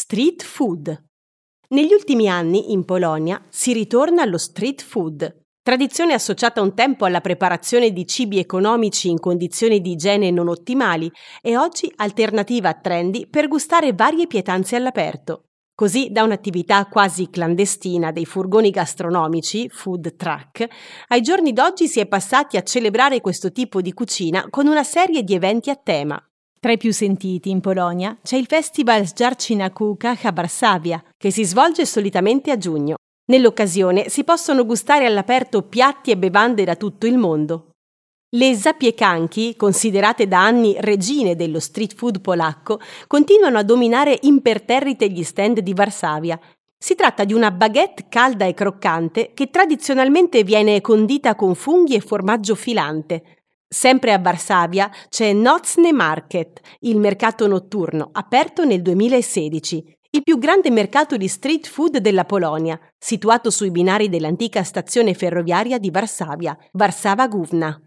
Street food. Negli ultimi anni in Polonia si ritorna allo street food, tradizione associata un tempo alla preparazione di cibi economici in condizioni di igiene non ottimali e oggi alternativa trendy per gustare varie pietanze all'aperto. Così da un'attività quasi clandestina dei furgoni gastronomici, food truck, ai giorni d'oggi si è passati a celebrare questo tipo di cucina con una serie di eventi a tema. Tra i più sentiti in Polonia c'è il festival Sjarcina Kuka a Varsavia, che si svolge solitamente a giugno. Nell'occasione si possono gustare all'aperto piatti e bevande da tutto il mondo. Le zapiekanki, considerate da anni regine dello street food polacco, continuano a dominare imperterrite gli stand di Varsavia. Si tratta di una baguette calda e croccante che tradizionalmente viene condita con funghi e formaggio filante. Sempre a Varsavia c'è Nocne Market, il mercato notturno, aperto nel 2016, il più grande mercato di street food della Polonia, situato sui binari dell'antica stazione ferroviaria di Varsavia, Warszawa Główna.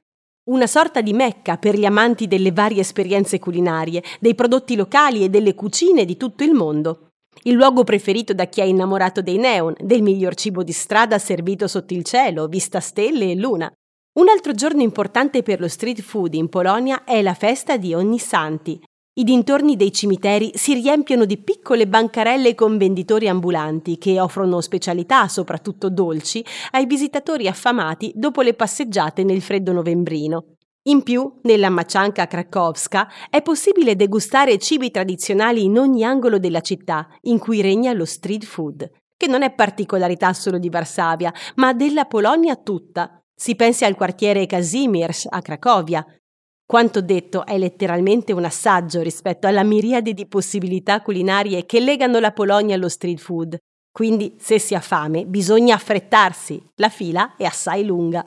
Una sorta di mecca per gli amanti delle varie esperienze culinarie, dei prodotti locali e delle cucine di tutto il mondo. Il luogo preferito da chi è innamorato dei neon, del miglior cibo di strada servito sotto il cielo, vista stelle e luna. Un altro giorno importante per lo street food in Polonia è la festa di Ognissanti. I dintorni dei cimiteri si riempiono di piccole bancarelle con venditori ambulanti che offrono specialità, soprattutto dolci, ai visitatori affamati dopo le passeggiate nel freddo novembrino. In più, nella Macianka Krakowska è possibile degustare cibi tradizionali in ogni angolo della città in cui regna lo street food, che non è particolarità solo di Varsavia, ma della Polonia tutta, si pensi al quartiere Kazimierz a Cracovia. Quanto detto è letteralmente un assaggio rispetto alla miriade di possibilità culinarie che legano la Polonia allo street food. Quindi, se si ha fame, bisogna affrettarsi. La fila è assai lunga.